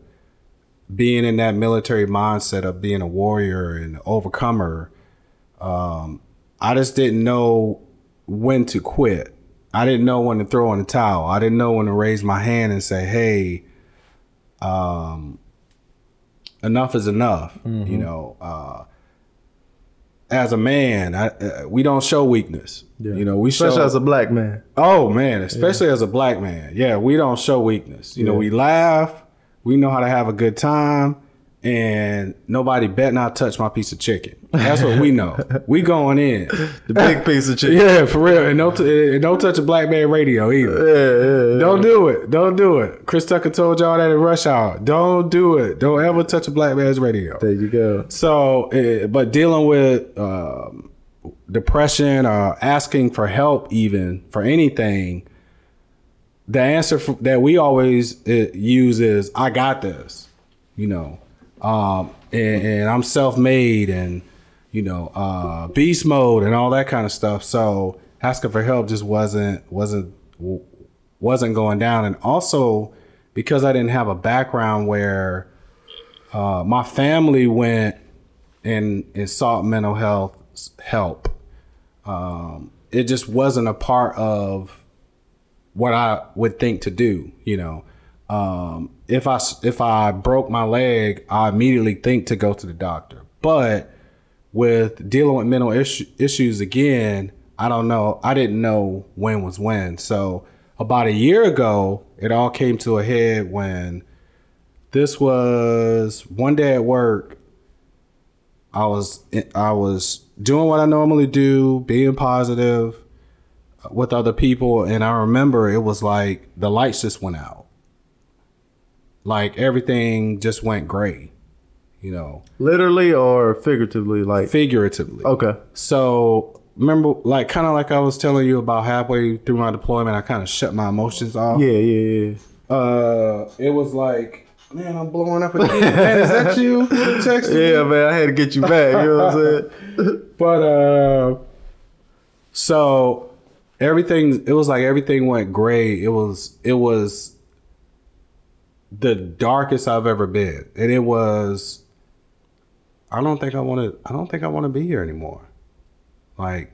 being in that military mindset of being a warrior and overcomer, um, I just didn't know when to quit. I didn't know when to throw in the towel. I didn't know when to raise my hand and say, "Hey, um, enough is enough." Mm-hmm. You know, uh, as a man, I, uh, we don't show weakness. Yeah. You know, we especially show, as a black man. Oh man, especially yeah. as a black man. Yeah, we don't show weakness. You yeah. know, we laugh. We know how to have a good time and nobody bet not touch my piece of chicken. That's what we [laughs] know. we going in the big [laughs] piece of chicken. Yeah, for real. And don't t- and don't touch a black man radio either. Yeah, yeah, yeah. Don't do it. Don't do it. Chris Tucker told y'all that at rush hour. Don't do it. Don't ever touch a black man's radio. There you go. So, uh, but dealing with um, depression or asking for help, even for anything, the answer for, that we always uh, use is, "I got this." You know um, and, and, I'm self-made and you know uh, beast mode and all that kind of stuff. So asking for help just wasn't wasn't wasn't going down. And also because I didn't have a background where uh, my family went and, and sought mental health help. Um, it just wasn't a part of what I would think to do, you know. Um, if I if I broke my leg, I immediately think to go to the doctor. But with dealing with mental issue, issues again, I don't know. I didn't know when was when. So about a year ago, it all came to a head when this was one day at work. I was I was doing what I normally do, being positive with other people, and I remember it was like the lights just went out. Like everything just went gray, you know, Literally or figuratively, like figuratively. okay. So remember, like kind of like I was telling you about halfway through my deployment, I kind of shut my emotions off. Yeah, yeah, yeah. Uh, it was like, man, I'm blowing up again. [laughs] man, is that you? You? Yeah, man, I had to get you back. You know what I'm saying? [laughs] But uh, so everything, it was like everything went gray. It was, it was the darkest I've ever been, and it was. I don't think I want to. I don't think I want to be here anymore. Like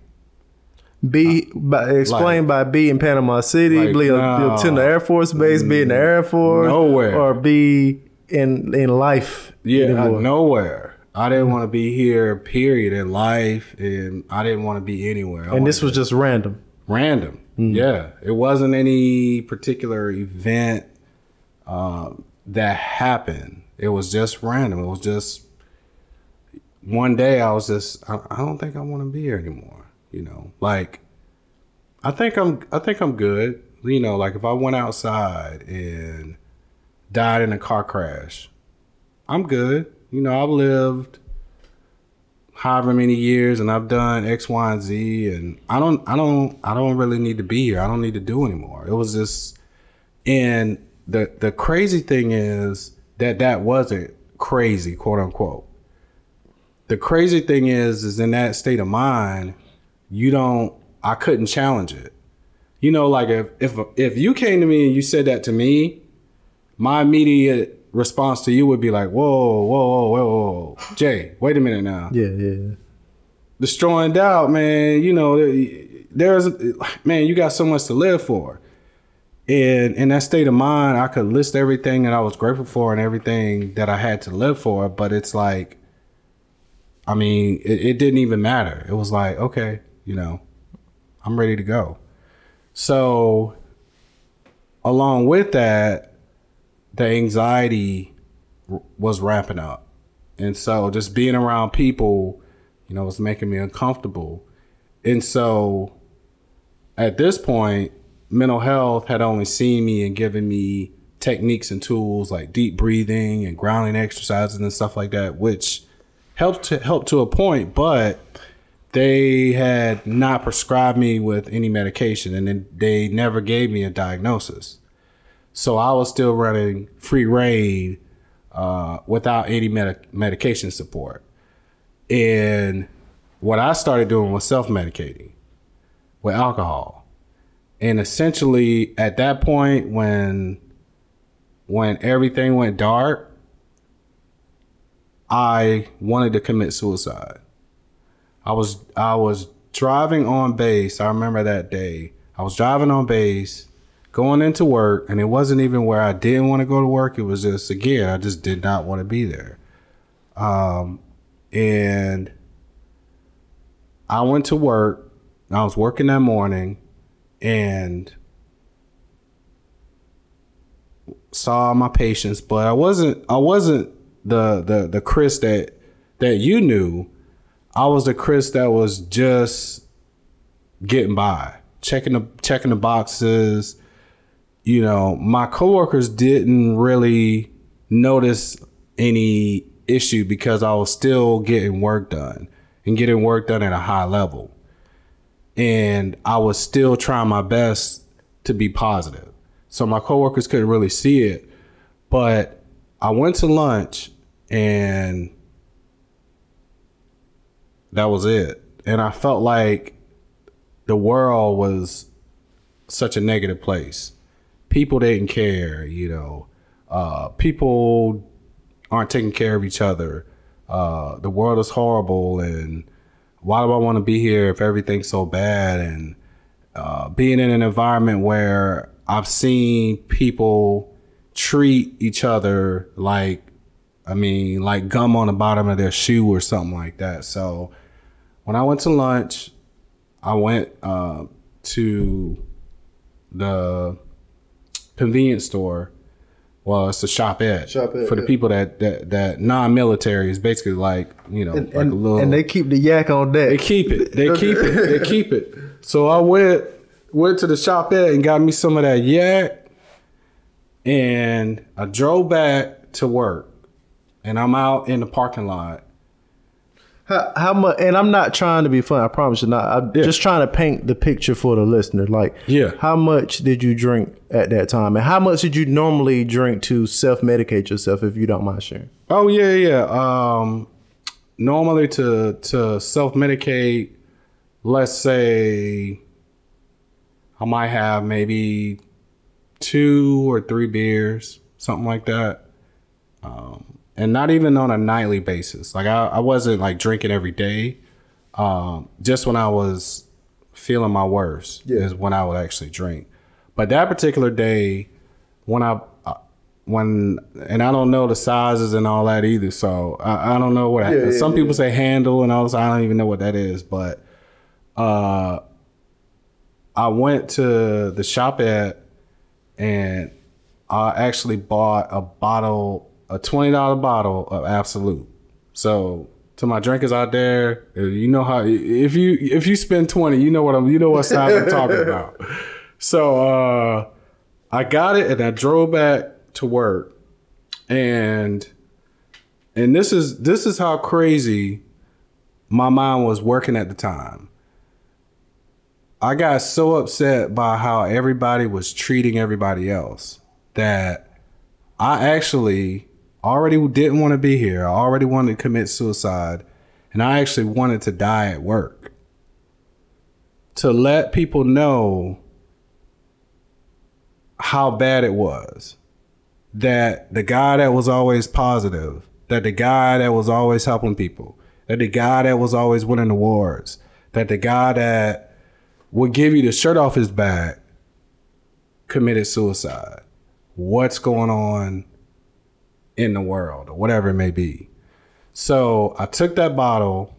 be by explained by B in Panama City, Like, B, no. at Tyndall Air Force base, B in the Air Force, Nowhere. or be in in life. Yeah, anymore. nowhere. I didn't want to be here, period, in life, and I didn't want to be anywhere. I And this was just random. Random. Yeah, it wasn't any particular event um, that happened. It was just random. It was just one day. I was just. I, I don't think I want to be here anymore. You know, like I think I'm. I think I'm good. You know, like if I went outside and died in a car crash, I'm good. You know, I've lived however many years and I've done X, Y, and Z and I don't I don't I don't really need to be here. I don't need to do anymore. It was just and the the crazy thing is that that wasn't crazy, quote unquote. The crazy thing is is in that state of mind, you don't I couldn't challenge it. You know, like if if if you came to me and you said that to me, my immediate response to you would be like, whoa, whoa, whoa, whoa, whoa. Jay, wait a minute now. Yeah, yeah. Destroying doubt, man, you know, there's, man, you got so much to live for. And in that state of mind, I could list everything that I was grateful for and everything that I had to live for, but it's like, I mean, it, it didn't even matter. It was like, okay, you know, I'm ready to go. So, along with that, the anxiety was ramping up. And so just being around people, you know, was making me uncomfortable. And so at this point, mental health had only seen me and given me techniques and tools like deep breathing and grounding exercises and stuff like that, which helped to help to a point, but they had not prescribed me with any medication and they never gave me a diagnosis. So I was still running free reign uh, without any medic- medication support. And what I started doing was self medicating with alcohol. And essentially, at that point, when when everything went dark, I wanted to commit suicide. I was I was driving on base. I remember that day. I was driving on base, going into work, and it wasn't even where I didn't want to go to work. It was just again, I just did not want to be there. Um, and I went to work. I was working that morning, and saw my patients, but I wasn't. I wasn't the the the Chris that that you knew. I was the Chris that was just getting by, checking the checking the boxes. You know, my coworkers didn't really notice any issue because I was still getting work done and getting work done at a high level. And I was still trying my best to be positive. So my coworkers couldn't really see it. But I went to lunch and that was it. And I felt like the world was such a negative place. People didn't care, you know. Uh, people aren't taking care of each other. Uh, the world is horrible, and why do I want to be here if everything's so bad? And uh, being in an environment where I've seen people treat each other like, I mean, like gum on the bottom of their shoe or something like that. So when I went to lunch, I went uh, to the convenience store Well, it's a Shoppette. Shop for the yeah. people that that, that non-military is basically like you know And, like and, a little. and they keep the yak on deck. They keep it. They [laughs] keep it. They keep it. So I went went to the Shoppette and got me some of that yak, and I drove back to work, and I'm out in the parking lot. How, how much? And I'm not trying to be funny. I promise you not. I'm Yeah. just trying to paint the picture for the listener. Like, Yeah. how much did you drink at that time, and how much did you normally drink to self medicate yourself, if you don't mind sharing? Oh yeah, yeah. Um, normally to to self medicate, let's say I might have maybe two or three beers, something like that. Um, and not even on a nightly basis. Like I, I wasn't like drinking every day. Um, just when I was feeling my worst Yeah. is when I would actually drink. But that particular day, when I uh, when and I don't know the sizes and all that either, so I, I don't know what. Yeah, yeah, some people say handle and all this. I don't even know what that is, but uh, I went to the Shoppette and I actually bought a bottle, a twenty dollar bottle of Absolut. So to my drinkers out there, you know how if you if you spend twenty, you know what I'm you know what size I'm talking [laughs] about. So uh, I got it and I drove back to work, and and this is this is how crazy my mind was working at the time. I got so upset by how everybody was treating everybody else that I actually already didn't want to be here. I already wanted to commit suicide, and I actually wanted to die at work. To let people know how bad it was. That the guy that was always positive, that the guy that was always helping people, that the guy that was always winning awards, that the guy that would give you the shirt off his back committed suicide. What's going on in the world or whatever it may be. So I took that bottle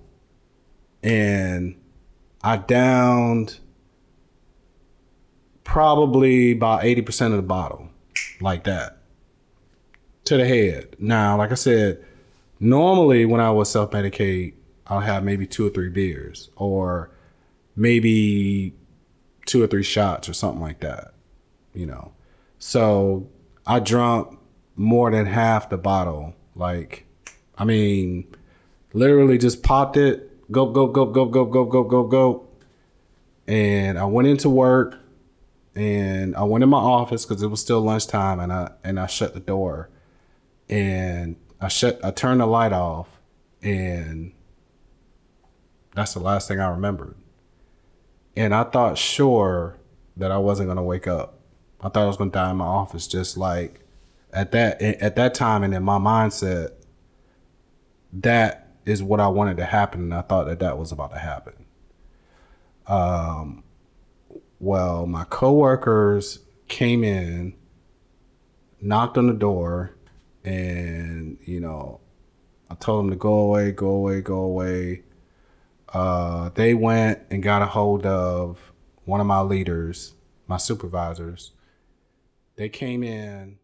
and I downed probably about 80% of the bottle like that to the head. Now, like I said, normally when I would self medicate, I'll have maybe two or three beers or maybe two or three shots or something like that, you know. So I drunk more than half the bottle. Like, I mean, literally just popped it, go, go, go, go, go, go, go, go, go. And I went into work and I went in my office because it was still lunchtime and I and I shut the door and I shut I turned the light off and that's the last thing I remembered. And I thought sure that I wasn't gonna wake up. I thought I was gonna die in my office just like at that at that time and in my mindset that is what I wanted to happen and I thought that that was about to happen. Um well, my coworkers came in, knocked on the door, and you know, I told them to go away, go away, go away. Uh, they went and got a hold of one of my leaders, my supervisors. They came in